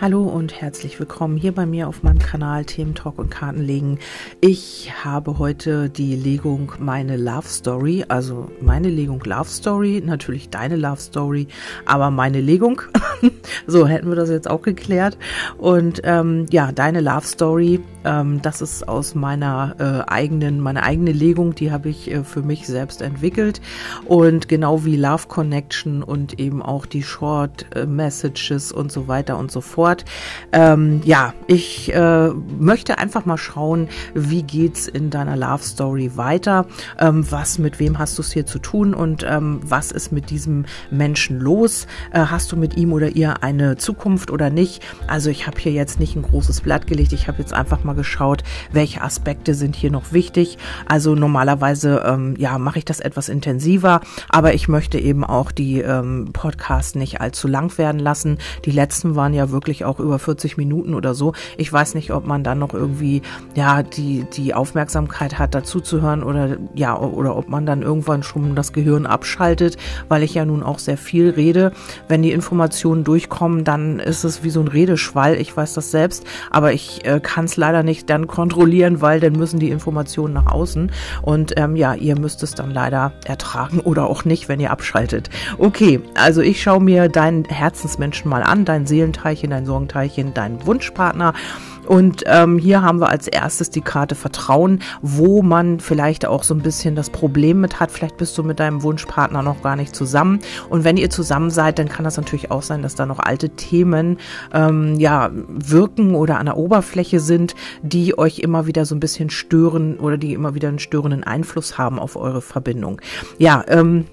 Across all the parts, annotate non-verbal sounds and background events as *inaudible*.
Hallo und herzlich willkommen hier bei mir auf meinem Kanal Themen Talk und Kartenlegen. Ich habe heute die Legung Meine Love Story, also meine Legung Love Story, natürlich deine Love Story, aber meine Legung. *laughs* so hätten wir das jetzt auch geklärt. Und ähm, ja, deine Love Story, ähm, das ist aus meiner äh, eigenen, meine eigene Legung, die habe ich äh, für mich selbst entwickelt. Und genau wie Love Connection und eben auch die Short äh, Messages und so weiter und so fort. Ähm, ja, ich äh, möchte einfach mal schauen, wie geht's in deiner Love Story weiter? Ähm, was, mit wem hast du es hier zu tun und ähm, was ist mit diesem Menschen los? Äh, hast du mit ihm oder ihr eine Zukunft oder nicht? Also ich habe hier jetzt nicht ein großes Blatt gelegt. Ich habe jetzt einfach mal geschaut, welche Aspekte sind hier noch wichtig. Also normalerweise, ähm, ja, mache ich das etwas intensiver, aber ich möchte eben auch die ähm, Podcasts nicht allzu lang werden lassen. Die letzten waren ja wirklich ich, auch über 40 Minuten oder so. Ich weiß nicht, ob man dann noch irgendwie, ja, die, die Aufmerksamkeit hat, dazu zu hören oder, ja, oder ob man dann irgendwann schon das Gehirn abschaltet, weil ich ja nun auch sehr viel rede. Wenn die Informationen durchkommen, dann ist es wie so ein Redeschwall. Ich weiß das selbst, aber ich äh, kann es leider nicht dann kontrollieren, weil dann müssen die Informationen nach außen. Und ähm, ja, ihr müsst es dann leider ertragen *laughs* oder auch nicht, wenn ihr abschaltet. Okay, also ich schaue mir deinen Herzensmenschen mal an, dein Seelenteilchen, dein Sorgenteilchen deinen Wunschpartner. Und ähm, hier haben wir als erstes die Karte Vertrauen, wo man vielleicht auch so ein bisschen das Problem mit hat. Vielleicht bist du mit deinem Wunschpartner noch gar nicht zusammen. Und wenn ihr zusammen seid, dann kann das natürlich auch sein, dass da noch alte Themen ähm, ja wirken oder an der Oberfläche sind, die euch immer wieder so ein bisschen stören oder die immer wieder einen störenden Einfluss haben auf eure Verbindung. Ja, ähm,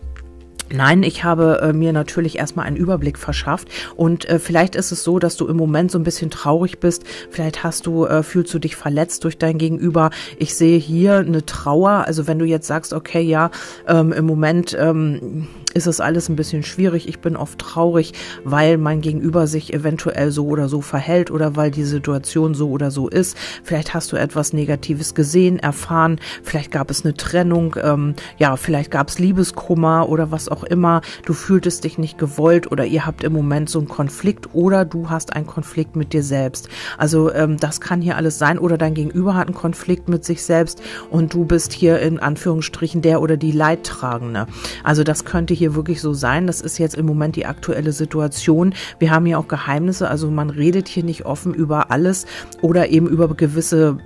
Nein, ich habe äh, mir natürlich erstmal einen Überblick verschafft und äh, vielleicht ist es so, dass du im Moment so ein bisschen traurig bist. Vielleicht hast du, äh, fühlst du dich verletzt durch dein Gegenüber. Ich sehe hier eine Trauer. Also wenn du jetzt sagst, okay, ja, ähm, im Moment ähm, ist es alles ein bisschen schwierig. Ich bin oft traurig, weil mein Gegenüber sich eventuell so oder so verhält oder weil die Situation so oder so ist. Vielleicht hast du etwas Negatives gesehen, erfahren. Vielleicht gab es eine Trennung. Ähm, ja, vielleicht gab es Liebeskummer oder was auch immer. Du fühltest dich nicht gewollt oder ihr habt im Moment so einen Konflikt oder du hast einen Konflikt mit dir selbst. Also ähm, das kann hier alles sein oder dein Gegenüber hat einen Konflikt mit sich selbst und du bist hier in Anführungsstrichen der oder die Leidtragende. Also das könnte hier wirklich so sein. Das ist jetzt im Moment die aktuelle Situation. Wir haben hier auch Geheimnisse, also man redet hier nicht offen über alles oder eben über gewisse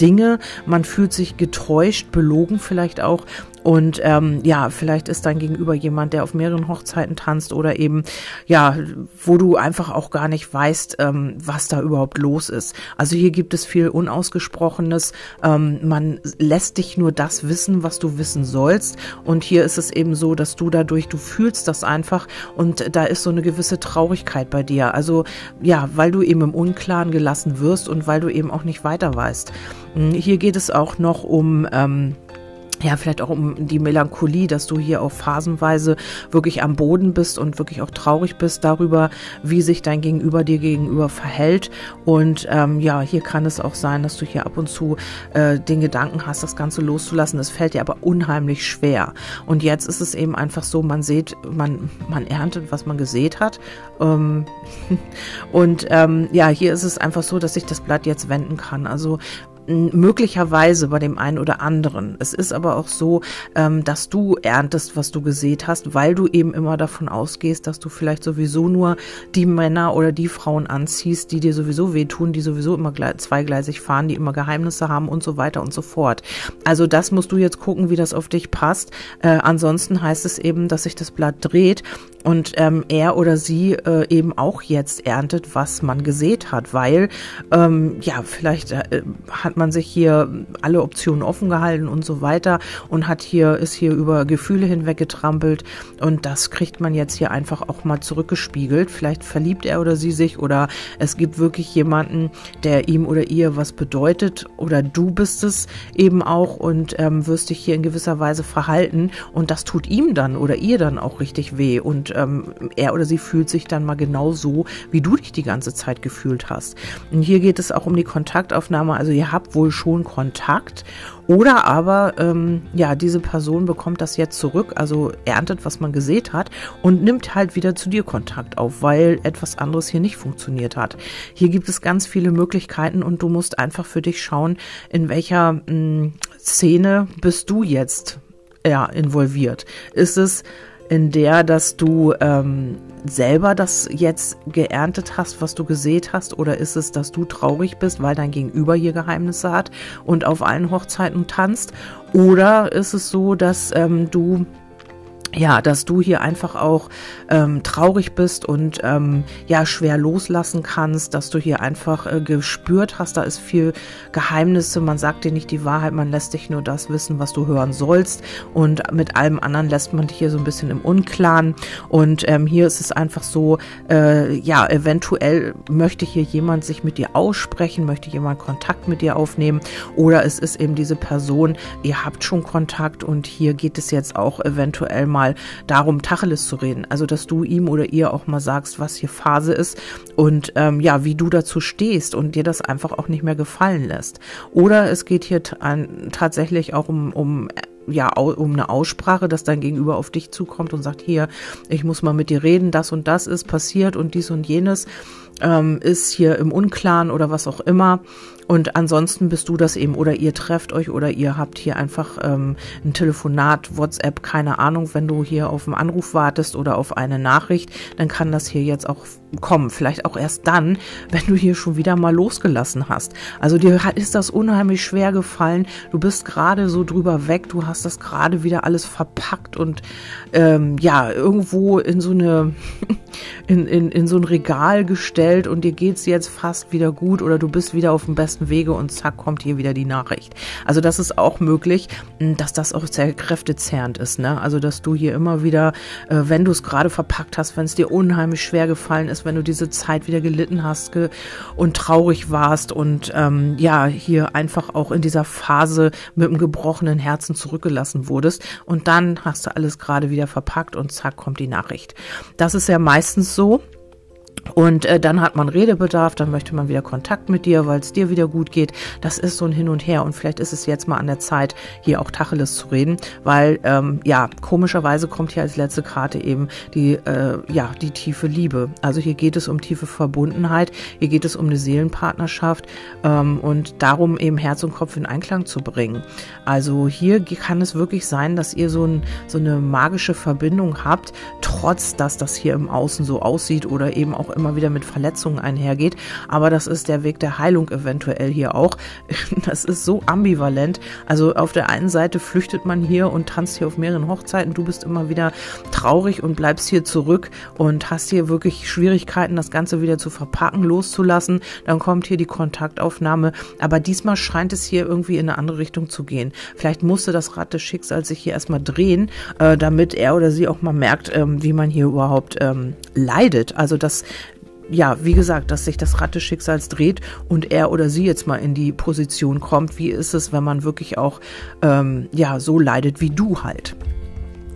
Dinge. Man fühlt sich getäuscht, belogen vielleicht auch und ähm, ja, vielleicht ist dein Gegenüber jemand, der auf mehreren Hochzeiten tanzt oder eben, ja, wo du einfach auch gar nicht weißt, ähm, was da überhaupt los ist. Also hier gibt es viel Unausgesprochenes. Ähm, man lässt dich nur das wissen, was du wissen sollst. Und hier ist es eben so, dass du dadurch, du fühlst das einfach und da ist so eine gewisse Traurigkeit bei dir. Also ja, weil du eben im Unklaren gelassen wirst und weil du eben auch nicht weiter weißt. Hm, hier geht es auch noch um ähm, ja, vielleicht auch um die Melancholie, dass du hier auch phasenweise wirklich am Boden bist und wirklich auch traurig bist darüber, wie sich dein Gegenüber dir gegenüber verhält. Und ähm, ja, hier kann es auch sein, dass du hier ab und zu äh, den Gedanken hast, das Ganze loszulassen. Es fällt dir aber unheimlich schwer. Und jetzt ist es eben einfach so, man sieht, man, man erntet, was man gesät hat. Ähm *laughs* und ähm, ja, hier ist es einfach so, dass sich das Blatt jetzt wenden kann. Also möglicherweise bei dem einen oder anderen. Es ist aber auch so, ähm, dass du erntest, was du gesät hast, weil du eben immer davon ausgehst, dass du vielleicht sowieso nur die Männer oder die Frauen anziehst, die dir sowieso wehtun, die sowieso immer zweigleisig fahren, die immer Geheimnisse haben und so weiter und so fort. Also das musst du jetzt gucken, wie das auf dich passt. Äh, ansonsten heißt es eben, dass sich das Blatt dreht und ähm, er oder sie äh, eben auch jetzt erntet, was man gesät hat, weil ähm, ja vielleicht äh, hat man sich hier alle Optionen offen gehalten und so weiter und hat hier ist hier über Gefühle hinweg getrampelt und das kriegt man jetzt hier einfach auch mal zurückgespiegelt. Vielleicht verliebt er oder sie sich oder es gibt wirklich jemanden, der ihm oder ihr was bedeutet oder du bist es eben auch und ähm, wirst dich hier in gewisser Weise verhalten und das tut ihm dann oder ihr dann auch richtig weh und ähm, er oder sie fühlt sich dann mal genau so, wie du dich die ganze Zeit gefühlt hast. Und hier geht es auch um die Kontaktaufnahme. Also ihr habt habt wohl schon Kontakt oder aber, ähm, ja, diese Person bekommt das jetzt zurück, also erntet, was man gesät hat und nimmt halt wieder zu dir Kontakt auf, weil etwas anderes hier nicht funktioniert hat. Hier gibt es ganz viele Möglichkeiten und du musst einfach für dich schauen, in welcher mh, hm, Szene bist du jetzt ja, involviert. Ist es in der, dass du ähm, selber das jetzt geerntet hast, was du gesät hast? Oder ist es, dass du traurig bist, weil dein Gegenüber hier Geheimnisse hat und auf allen Hochzeiten tanzt? Oder ist es so, dass ähm, du ja, dass du hier einfach auch ähm, traurig bist und ähm, ja schwer loslassen kannst, dass du hier einfach äh, gespürt hast, da ist viel Geheimnisse, man sagt dir nicht die Wahrheit, man lässt dich nur das wissen, was du hören sollst. Und mit allem anderen lässt man dich hier so ein bisschen im Unklaren. Und ähm, hier ist es einfach so, äh, ja, eventuell möchte hier jemand sich mit dir aussprechen, möchte jemand Kontakt mit dir aufnehmen. Oder es ist eben diese Person, ihr habt schon Kontakt und hier geht es jetzt auch eventuell mal mal darum, Tacheles zu reden. Also, dass du ihm oder ihr auch mal sagst, was hier Phase ist und ähm, ja, wie du dazu stehst und dir das einfach auch nicht mehr gefallen lässt. Oder es geht hier tatsächlich auch um, um ja, um eine Aussprache, dass dein Gegenüber auf dich zukommt und sagt, hier, ich muss mal mit dir reden, das und das ist passiert und dies und jenes ähm, ist hier im Unklaren oder was auch immer. Und ansonsten bist du das eben oder ihr trefft euch oder ihr habt hier einfach ähm, ein Telefonat, WhatsApp, keine Ahnung, wenn du hier auf einen Anruf wartest oder auf eine Nachricht, dann kann das hier jetzt auch kommen. Vielleicht auch erst dann, wenn du hier schon wieder mal losgelassen hast. Also dir ist das unheimlich schwer gefallen. Du bist gerade so drüber weg. Du hast das gerade wieder alles verpackt und ähm, ja, irgendwo in so eine, *laughs* in, in, in so ein Regal gestellt und dir geht's jetzt fast wieder gut oder du bist wieder auf dem besten besten Wege und zack, kommt hier wieder die Nachricht. Also das ist auch möglich, hm, dass das auch sehr kräftezerrend ist. Ne? Also dass du hier immer wieder, äh, wenn du es gerade verpackt hast, wenn es dir unheimlich schwer gefallen ist, wenn du diese Zeit wieder gelitten hast und traurig warst und ähm, ja, hier einfach auch in dieser Phase mit einem gebrochenen Herzen zurückgelassen wurdest und dann hast du alles gerade wieder verpackt und zack, kommt die Nachricht. Das ist ja meistens so. Und äh, dann hat man Redebedarf, dann möchte man wieder Kontakt mit dir, weil es dir wieder gut geht. Das ist so ein Hin und Her. Und vielleicht ist es jetzt mal an der Zeit, hier auch Tacheles zu reden, weil ähm, ja, komischerweise kommt hier als letzte Karte eben die, äh, ja, die tiefe Liebe. Also hier geht es um tiefe Verbundenheit, hier geht es um eine Seelenpartnerschaft ähm, und darum eben Herz und Kopf in Einklang zu bringen. Also hier kann es wirklich sein, dass ihr so, ein, so eine magische Verbindung habt, trotz dass das hier im Außen so aussieht oder eben auch immer wieder mit Verletzungen einhergeht. Aber das ist der Weg der Heilung eventuell hier auch. *laughs* Das ist so ambivalent. Also auf der einen Seite flüchtet man hier und tanzt hier auf mehreren Hochzeiten. Du bist immer wieder traurig und bleibst hier zurück und hast hier wirklich Schwierigkeiten, das Ganze wieder zu verpacken, loszulassen. Dann kommt hier die Kontaktaufnahme. Aber diesmal scheint es hier irgendwie in eine andere Richtung zu gehen. Vielleicht musste das Rad des Schicksals sich hier erstmal drehen, äh, damit er oder sie auch mal merkt, ähm, wie man hier überhaupt ähm, leidet. Also das ja, wie gesagt, dass sich das Rad des Schicksals dreht und er oder sie jetzt mal in die Position kommt, wie ist es, wenn man wirklich auch ähm, ja so leidet wie du halt.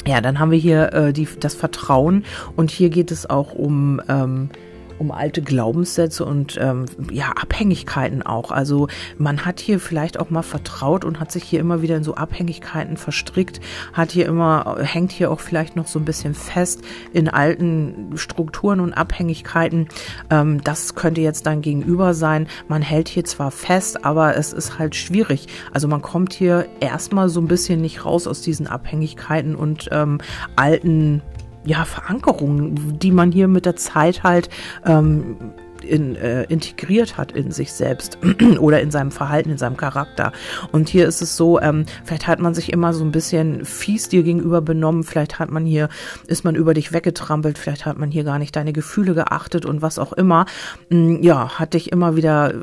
Ja, dann haben wir hier äh, die, das Vertrauen und hier geht es auch um ähm, um alte Glaubenssätze und ähm, ja, Abhängigkeiten auch. Also man hat hier vielleicht auch mal vertraut und hat sich hier immer wieder in so Abhängigkeiten verstrickt, hat hier immer, hängt hier auch vielleicht noch so ein bisschen fest in alten Strukturen und Abhängigkeiten. Ähm, das könnte jetzt dann gegenüber sein. Man hält hier zwar fest, aber es ist halt schwierig. Also man kommt hier erstmal so ein bisschen nicht raus aus diesen Abhängigkeiten und ähm, alten ja, Verankerungen, die man hier mit der Zeit halt ähm, in, äh, integriert hat in sich selbst *clears throat* oder in seinem Verhalten, in seinem Charakter. Und hier ist es so, ähm, vielleicht hat man sich immer so ein bisschen fies dir gegenüber benommen, vielleicht hat man hier, ist man über dich weggetrampelt, vielleicht hat man hier gar nicht deine Gefühle geachtet und was auch immer. Mm, ja, hat dich immer wieder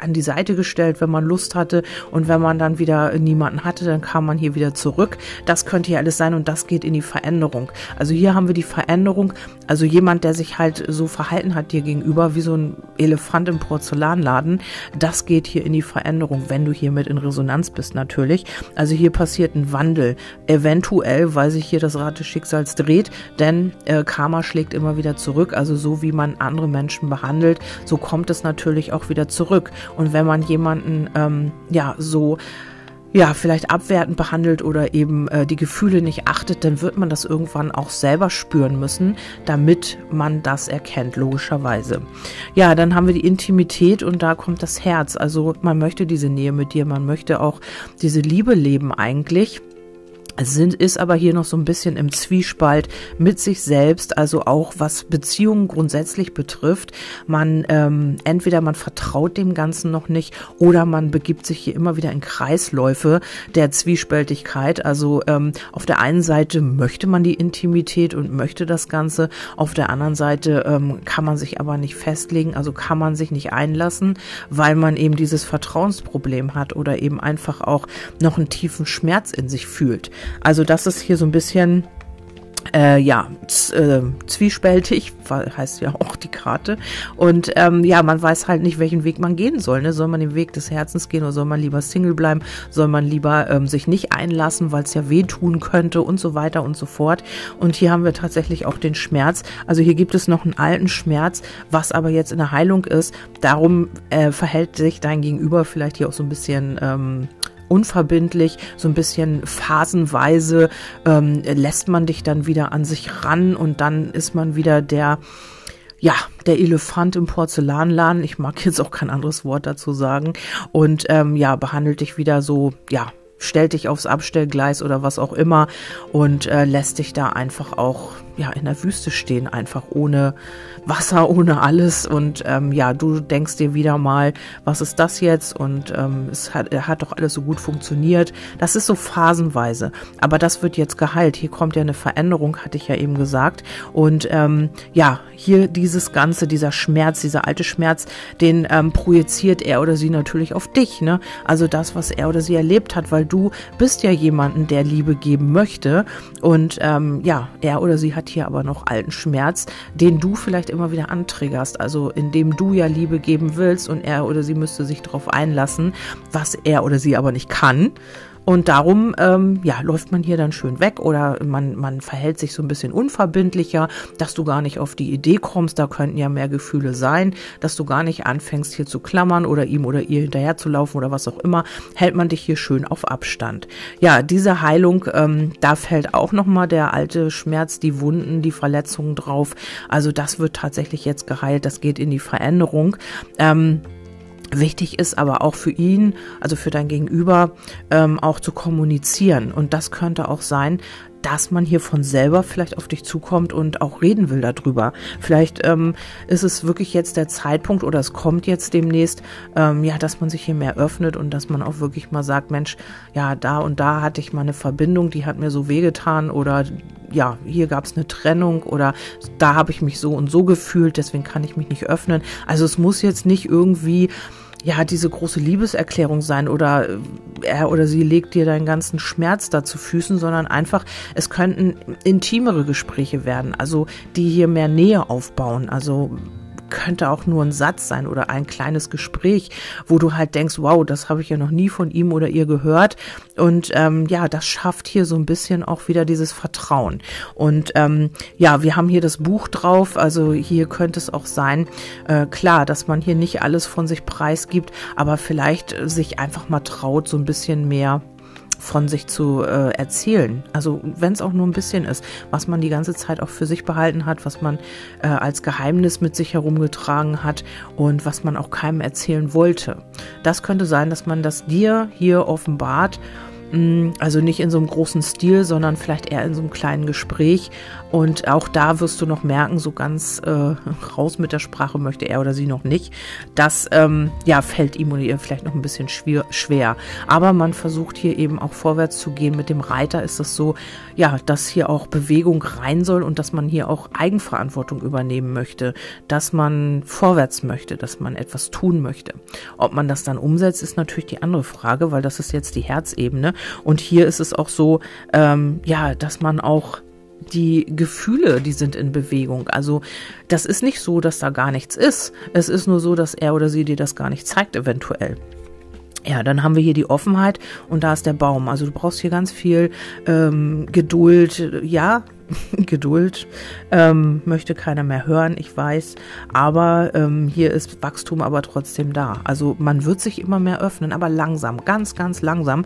an die Seite gestellt, wenn man Lust hatte und wenn man dann wieder niemanden hatte, dann kam man hier wieder zurück. Das könnte hier alles sein und das geht in die Veränderung. Also hier haben wir die Veränderung, also jemand, der sich halt so verhalten hat dir gegenüber, wie so ein Elefant im Porzellanladen. Das geht hier in die Veränderung, wenn du hiermit in Resonanz bist natürlich. Also hier passiert ein Wandel. Eventuell, weil sich hier das Rad des Schicksals dreht, denn äh, Karma schlägt immer wieder zurück. Also so wie man andere Menschen behandelt, so kommt es natürlich auch wieder zurück. Und wenn man jemanden ähm, ja so ja, vielleicht abwertend behandelt oder eben äh, die Gefühle nicht achtet, dann wird man das irgendwann auch selber spüren müssen, damit man das erkennt, logischerweise. Ja, dann haben wir die Intimität und da kommt das Herz. Also man möchte diese Nähe mit dir, man möchte auch diese Liebe leben eigentlich sind, ist aber hier noch so ein bisschen im Zwiespalt mit sich selbst, also auch was Beziehungen grundsätzlich betrifft. Man ähm, entweder man vertraut dem Ganzen noch nicht oder man begibt sich hier immer wieder in Kreisläufe der Zwiespältigkeit. Also ähm, auf der einen Seite möchte man die Intimität und möchte das Ganze, auf der anderen Seite ähm, kann man sich aber nicht festlegen, also kann man sich nicht einlassen, weil man eben dieses Vertrauensproblem hat oder eben einfach auch noch einen tiefen Schmerz in sich fühlt. Also das ist hier so ein bisschen äh, ja, äh, zwiespältig, heißt ja auch die Karte. Und ähm, ja, man weiß halt nicht, welchen Weg man gehen soll. Ne? Soll man den Weg des Herzens gehen oder soll man lieber Single bleiben? Soll man lieber ähm, sich nicht einlassen, weil es ja wehtun könnte und so weiter und so fort. Und hier haben wir tatsächlich auch den Schmerz. Also hier gibt es noch einen alten Schmerz, was aber jetzt in der Heilung ist. Darum äh, verhält sich dein Gegenüber vielleicht hier auch so ein bisschen ähm, unverbindlich, so ein bisschen phasenweise ähm, lässt man dich dann wieder an sich ran und dann ist man wieder der, ja, der Elefant im Porzellanladen. Ich mag jetzt auch kein anderes Wort dazu sagen. Und ähm, ja, behandelt dich wieder so, ja, stellt dich aufs Abstellgleis oder was auch immer und äh, lässt dich da einfach auch ja in der Wüste stehen, einfach ohne Wasser, *laughs* ohne alles. Und ähm, ja, du denkst dir wieder mal, was ist das jetzt? Und ähm, es hat, hat doch alles so gut funktioniert. Das ist so phasenweise. Aber das wird jetzt geheilt. Hier kommt ja eine Veränderung, hatte ich ja eben gesagt. Und ähm, ja, hier dieses Ganze, dieser Schmerz, dieser alte Schmerz, den ähm, projiziert er oder sie natürlich auf dich. Ne? Also das, was er oder sie erlebt hat, weil du bist ja jemanden, der Liebe geben möchte. Und ähm, ja, er oder sie hat hier aber noch alten Schmerz, den du vielleicht immer wieder antriggerst. Also indem du ja Liebe geben willst und er oder sie müsste sich darauf einlassen, was er oder sie aber nicht kann. Und darum, ähm, ja, läuft man hier dann schön weg oder man, man verhält sich so ein bisschen unverbindlicher, dass du gar nicht auf die Idee kommst, da könnten ja mehr Gefühle sein, dass du gar nicht anfängst hier zu klammern oder ihm oder ihr hinterher zu laufen oder was auch immer, hält man dich hier schön auf Abstand. Ja, diese Heilung, ähm, da fällt auch nochmal der alte Schmerz, die Wunden, die Verletzungen drauf. Also das wird tatsächlich jetzt geheilt, das geht in die Veränderung. Ähm, Wichtig ist aber auch für ihn, also für dein Gegenüber, ähm, auch zu kommunizieren. Und das könnte auch sein, dass man hier von selber vielleicht auf dich zukommt und auch reden will darüber. Vielleicht ähm, ist es wirklich jetzt der Zeitpunkt oder es kommt jetzt demnächst, ähm, ja, dass man sich hier mehr öffnet und dass man auch wirklich mal sagt, Mensch, ja, da und da hatte ich mal eine Verbindung, die hat mir so wehgetan oder ja, hier gab es eine Trennung oder da habe ich mich so und so gefühlt, deswegen kann ich mich nicht öffnen. Also es muss jetzt nicht irgendwie ja, diese große Liebeserklärung sein oder äh, er oder sie legt dir deinen ganzen Schmerz da zu Füßen, sondern einfach, es könnten intimere Gespräche werden, also die hier mehr Nähe aufbauen, also könnte auch nur ein Satz sein oder ein kleines Gespräch, wo du halt denkst, wow, das habe ich ja noch nie von ihm oder ihr gehört. Und ähm, ja, das schafft hier so ein bisschen auch wieder dieses Vertrauen. Und ähm, ja, wir haben hier das Buch drauf, also hier könnte es auch sein, äh, klar, dass man hier nicht alles von sich preisgibt, aber vielleicht sich einfach mal traut, so ein bisschen mehr von sich zu äh, erzählen. Also wenn es auch nur ein bisschen ist, was man die ganze Zeit auch für sich behalten hat, was man äh, als Geheimnis mit sich herumgetragen hat und was man auch keinem erzählen wollte. Das könnte sein, dass man das dir hier offenbart Mm, also nicht in so einem großen Stil, sondern vielleicht eher in so einem kleinen Gespräch. Und auch da wirst du noch merken, so ganz äh, raus mit der Sprache möchte er oder sie noch nicht. Das ähm, ja, fällt ihm oder ihr vielleicht noch ein bisschen schwer, schwer. Aber man versucht hier eben auch vorwärts zu gehen. Mit dem Reiter ist es so, ja, dass hier auch Bewegung rein soll und dass man hier auch Eigenverantwortung übernehmen möchte, dass man vorwärts möchte, dass man etwas tun möchte. Ob man das dann umsetzt, ist natürlich die andere Frage, weil das ist jetzt die Herzebene. Und hier ist es auch so, ähm, ja, dass man auch die Gefühle, die sind in Bewegung. Also das ist nicht so, dass da gar nichts ist. Es ist nur so, dass er oder sie dir das gar nicht zeigt, eventuell. Ja, dann haben wir hier die Offenheit und da ist der Baum. Also du brauchst hier ganz viel ähm, Geduld. Ja, *laughs* Geduld ähm, möchte keiner mehr hören, ich weiß. Aber ähm, hier ist Wachstum aber trotzdem da. Also man wird sich immer mehr öffnen, aber langsam, ganz, ganz langsam.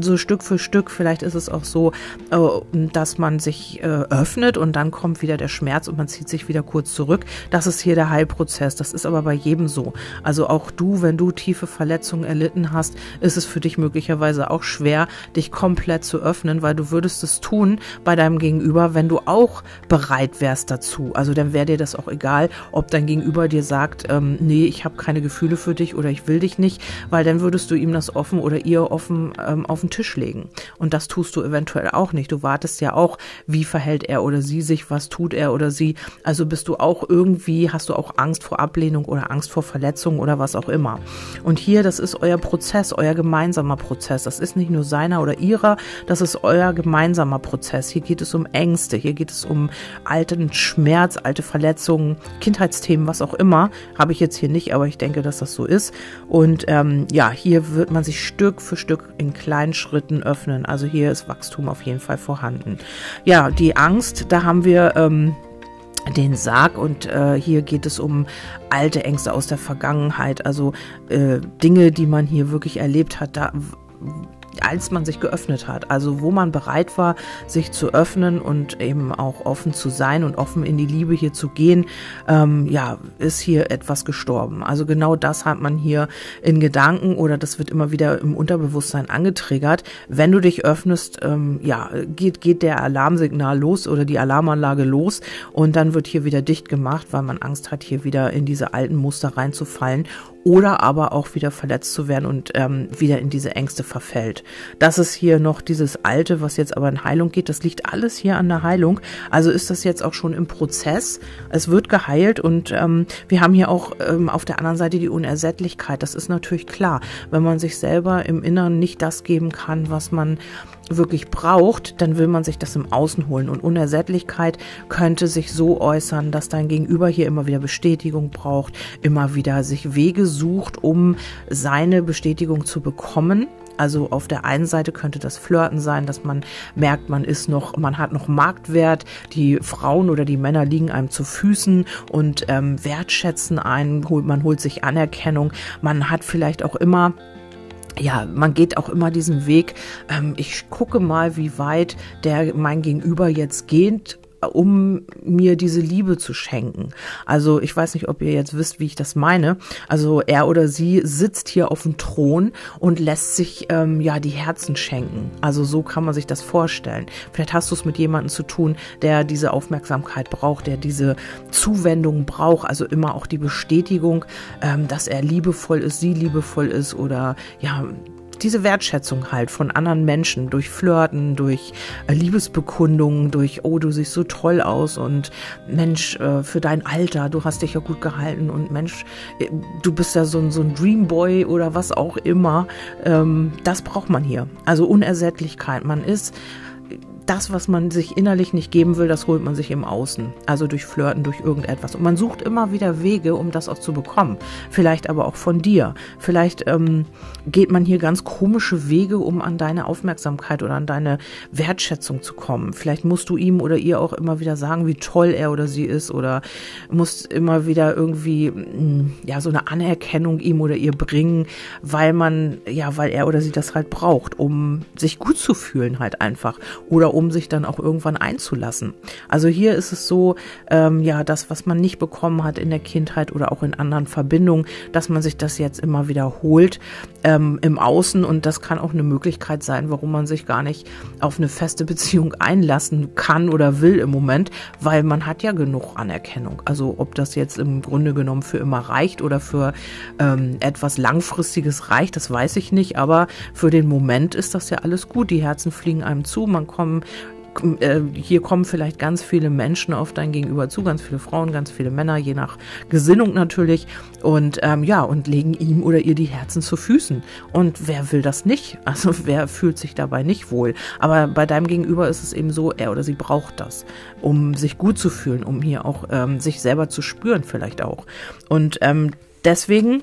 So Stück für Stück. Vielleicht ist es auch so, äh, dass man sich äh, öffnet und dann kommt wieder der Schmerz und man zieht sich wieder kurz zurück. Das ist hier der Heilprozess. Das ist aber bei jedem so. Also auch du, wenn du tiefe Verletzungen erlitten hast, ist es für dich möglicherweise auch schwer, dich komplett zu öffnen, weil du würdest es tun bei deinem Gegenüber, wenn du auch bereit wärst dazu. Also dann wäre dir das auch egal, ob dein Gegenüber dir sagt, ähm, nee, ich habe keine Gefühle für dich oder ich will dich nicht, weil dann würdest du ihm das offen oder ihr offen ähm, auf den Tisch legen. Und das tust du eventuell auch nicht. Du wartest ja auch, wie verhält er oder sie sich, was tut er oder sie. Also bist du auch irgendwie, hast du auch Angst vor Ablehnung oder Angst vor Verletzung oder was auch immer. Und hier, das ist euer Prozess, euer gemeinsamer Prozess. Das ist nicht nur seiner oder ihrer, das ist euer gemeinsamer Prozess. Hier geht es um Ängste Ängste, hier geht es um alten Schmerz, alte Verletzungen, Kindheitsthemen, was auch immer. Habe ich jetzt hier nicht, aber ich denke, dass das so ist. Und ähm, ja, hier wird man sich Stück für Stück in kleinen Schritten öffnen. Also hier ist Wachstum auf jeden Fall vorhanden. Ja, die Angst, da haben wir. Ähm, den Sarg und äh, hier geht es um alte Ängste aus der Vergangenheit, also äh, Dinge, die man hier wirklich erlebt hat, da als man sich geöffnet hat. Also wo man bereit war, sich zu öffnen und eben auch offen zu sein und offen in die Liebe hier zu gehen, ähm, ja, ist hier etwas gestorben. Also genau das hat man hier in Gedanken oder das wird immer wieder im Unterbewusstsein angetriggert. Wenn du dich öffnest, ähm, ja, geht, geht der Alarmsignal los oder die Alarmanlage los und dann wird hier wieder dicht gemacht, weil man Angst hat, hier wieder in diese alten Muster reinzufallen oder aber auch wieder verletzt zu werden und ähm, wieder in diese Ängste verfällt. Das ist hier noch dieses Alte, was jetzt aber in Heilung geht. Das liegt alles hier an der Heilung. Also ist das jetzt auch schon im Prozess. Es wird geheilt und ähm, wir haben hier auch ähm, auf der anderen Seite die Unersättlichkeit. Das ist natürlich klar, wenn man sich selber im Inneren nicht das geben kann, was man wirklich braucht, dann will man sich das im Außen holen. Und Unersättlichkeit könnte sich so äußern, dass dein Gegenüber hier immer wieder Bestätigung braucht, immer wieder sich Wege sucht, um seine Bestätigung zu bekommen. Also auf der einen Seite könnte das Flirten sein, dass man merkt, man ist noch, man hat noch Marktwert, die Frauen oder die Männer liegen einem zu Füßen und ähm, wertschätzen einen, man holt sich Anerkennung, man hat vielleicht auch immer ja, man geht auch immer diesen Weg. Ähm, ich gucke mal, wie weit der mein Gegenüber jetzt geht um mir diese Liebe zu schenken. Also ich weiß nicht, ob ihr jetzt wisst, wie ich das meine. Also er oder sie sitzt hier auf dem Thron und lässt sich ähm, ja die Herzen schenken. Also so kann man sich das vorstellen. Vielleicht hast du es mit jemandem zu tun, der diese Aufmerksamkeit braucht, der diese Zuwendung braucht. Also immer auch die Bestätigung, ähm, dass er liebevoll ist, sie liebevoll ist oder ja diese Wertschätzung halt von anderen Menschen durch Flirten, durch äh, Liebesbekundungen, durch, oh, du siehst so toll aus und Mensch, äh, für dein Alter, du hast dich ja gut gehalten und Mensch, äh, du bist ja so ein, so ein Dreamboy oder was auch immer. Ähm, das braucht man hier. Also Unersättlichkeit. Man ist das, was man sich innerlich nicht geben will, das holt man sich im Außen. Also durch Flirten, durch irgendetwas. Und man sucht immer wieder Wege, um das auch zu bekommen. Vielleicht aber auch von dir. Vielleicht ähm, geht man hier ganz komische Wege, um an deine Aufmerksamkeit oder an deine Wertschätzung zu kommen. Vielleicht musst du ihm oder ihr auch immer wieder sagen, wie toll er oder sie ist oder musst immer wieder irgendwie, mm, ja, so eine Anerkennung ihm oder ihr bringen, weil man, ja, weil er oder sie das halt braucht, um sich gut zu fühlen halt einfach. Oder um sich dann auch irgendwann einzulassen. Also hier ist es so, ähm, ja, das, was man nicht bekommen hat in der Kindheit oder auch in anderen Verbindungen, dass man sich das jetzt immer wiederholt ähm, im Außen und das kann auch eine Möglichkeit sein, warum man sich gar nicht auf eine feste Beziehung *laughs* einlassen kann oder will im Moment, weil man hat ja genug Anerkennung. Also ob das jetzt im Grunde genommen für immer reicht oder für ähm, etwas Langfristiges reicht, das weiß ich nicht, aber für den Moment ist das ja alles gut. Die Herzen fliegen einem zu, man kommt äh, hier kommen vielleicht ganz viele Menschen auf dein Gegenüber zu, ganz viele Frauen, ganz viele Männer, je nach Gesinnung natürlich. Und ähm, ja, und legen ihm oder ihr die Herzen zu Füßen. Und wer will das nicht? *laughs* Also wer fühlt sich dabei nicht wohl? Aber bei deinem Gegenüber ist es eben so, er oder sie braucht das, um sich gut zu fühlen, um hier auch ähm, sich selber zu spüren vielleicht auch. Und ähm, deswegen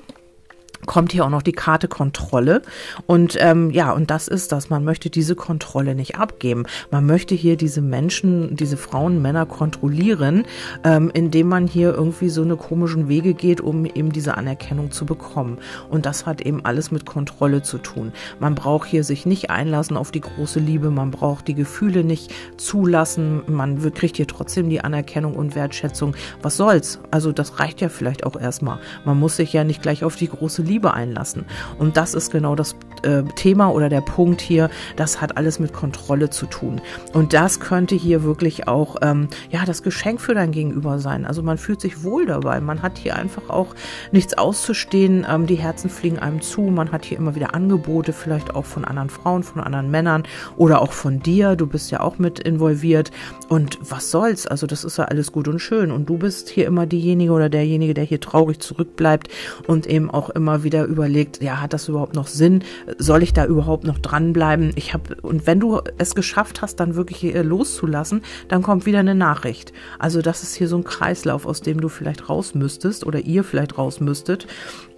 kommt hier auch noch die Karte Kontrolle. Und ähm, ja, und das ist das. Man möchte diese Kontrolle nicht abgeben. Man möchte hier diese Menschen, diese Frauen, Männer kontrollieren, ähm, indem man hier irgendwie so eine komischen Wege geht, um eben diese Anerkennung zu bekommen. Und das hat eben alles mit Kontrolle zu tun. Man braucht hier sich nicht einlassen auf die große Liebe. Man braucht die Gefühle nicht zulassen. Man kriegt hier trotzdem die Anerkennung und Wertschätzung. Was soll's? Also das reicht ja vielleicht auch erstmal. Man muss sich ja nicht gleich auf die große Liebe Liebe einlassen. Und das ist genau das äh, Thema oder der Punkt hier. Das hat alles mit Kontrolle zu tun. Und das könnte hier wirklich auch ähm, ja das Geschenk für dein Gegenüber sein. Also man fühlt sich wohl dabei. Man hat hier einfach auch nichts auszustehen. Ähm, die Herzen fliegen einem zu. Man hat hier immer wieder Angebote, vielleicht auch von anderen Frauen, von anderen Männern oder auch von dir. Du bist ja auch mit involviert. Und was soll's? Also das ist ja alles gut und schön. Und du bist hier immer diejenige oder derjenige, der hier traurig zurückbleibt und eben auch immer wieder überlegt, ja, hat das überhaupt noch Sinn? Soll ich da überhaupt noch dranbleiben? Ich habe, und wenn du es geschafft hast, dann wirklich loszulassen, dann kommt wieder eine Nachricht. Also das ist hier so ein Kreislauf, aus dem du vielleicht raus müsstest oder ihr vielleicht raus müsstet.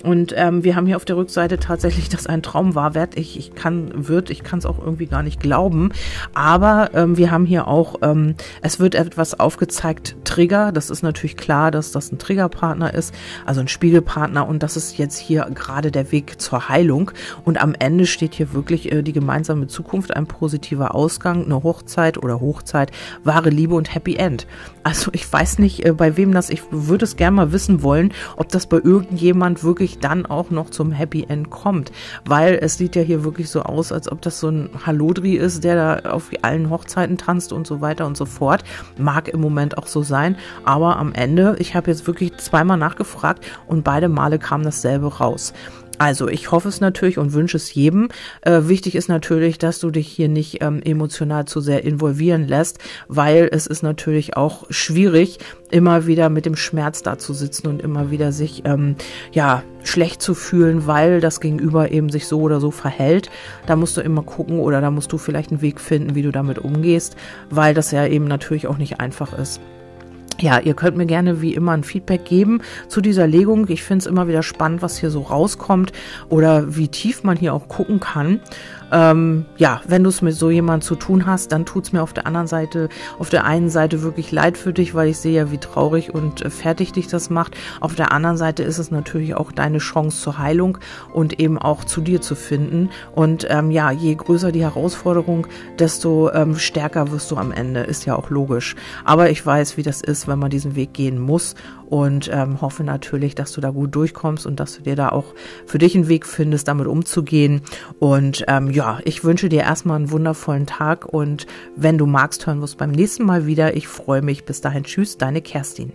Und ähm, wir haben hier auf der Rückseite tatsächlich, dass ein Traum wahr wird. Ich, ich kann, wird, ich kann es auch irgendwie gar nicht glauben. Aber ähm, wir haben hier auch, ähm, es wird etwas aufgezeigt, Trigger. Das ist natürlich klar, dass das ein Triggerpartner ist, also ein Spiegelpartner. Und das ist jetzt hier gerade der Weg zur Heilung. Und am Ende steht hier wirklich äh, die gemeinsame Zukunft, ein positiver Ausgang, eine Hochzeit oder Hochzeit, wahre Liebe und Happy End. Also ich weiß nicht, äh, bei wem das, ich würde es gerne mal wissen wollen, ob das bei irgendjemand wirklich wirklich dann auch noch zum Happy End kommt. Weil es sieht ja hier wirklich so aus, als ob das so ein Hallodri ist, der da auf allen Hochzeiten tanzt und so weiter und so fort. Mag im Moment auch so sein. Aber am Ende, ich habe jetzt wirklich zweimal nachgefragt und beide Male kam dasselbe raus. Also ich hoffe es natürlich und wünsche es jedem. Äh, wichtig ist natürlich, dass du dich hier nicht ähm, emotional zu sehr involvieren lässt, weil es ist natürlich auch schwierig, immer wieder mit dem Schmerz da zu sitzen und immer wieder sich ähm, ja schlecht zu fühlen, weil das Gegenüber eben sich so oder so verhält. Da musst du immer gucken oder da musst du vielleicht einen Weg finden, wie du damit umgehst, weil das ja eben natürlich auch nicht einfach ist. Ja, ihr könnt mir gerne wie immer ein Feedback geben zu dieser Legung. Ich finde es immer wieder spannend, was hier so rauskommt oder wie tief man hier auch gucken kann. Ähm, ja, wenn du es mit so jemand zu tun hast, dann tut es mir auf der anderen Seite, auf der einen Seite wirklich leid für dich, weil ich sehe ja, wie traurig und äh, fertig dich das macht. Auf der anderen Seite ist es natürlich auch deine Chance zur Heilung und eben auch zu dir zu finden. Und ähm, ja, je größer die Herausforderung, desto ähm, stärker wirst du am Ende. Ist ja auch logisch. Aber ich weiß, wie das ist, wenn man diesen Weg gehen muss und ähm, hoffe natürlich, dass du da gut durchkommst und dass du dir da auch für dich einen Weg findest, damit umzugehen. Und ähm, ja, ich wünsche dir erstmal einen wundervollen Tag und wenn du magst, hören wir uns beim nächsten Mal wieder. Ich freue mich. Bis dahin, tschüss, deine Kerstin.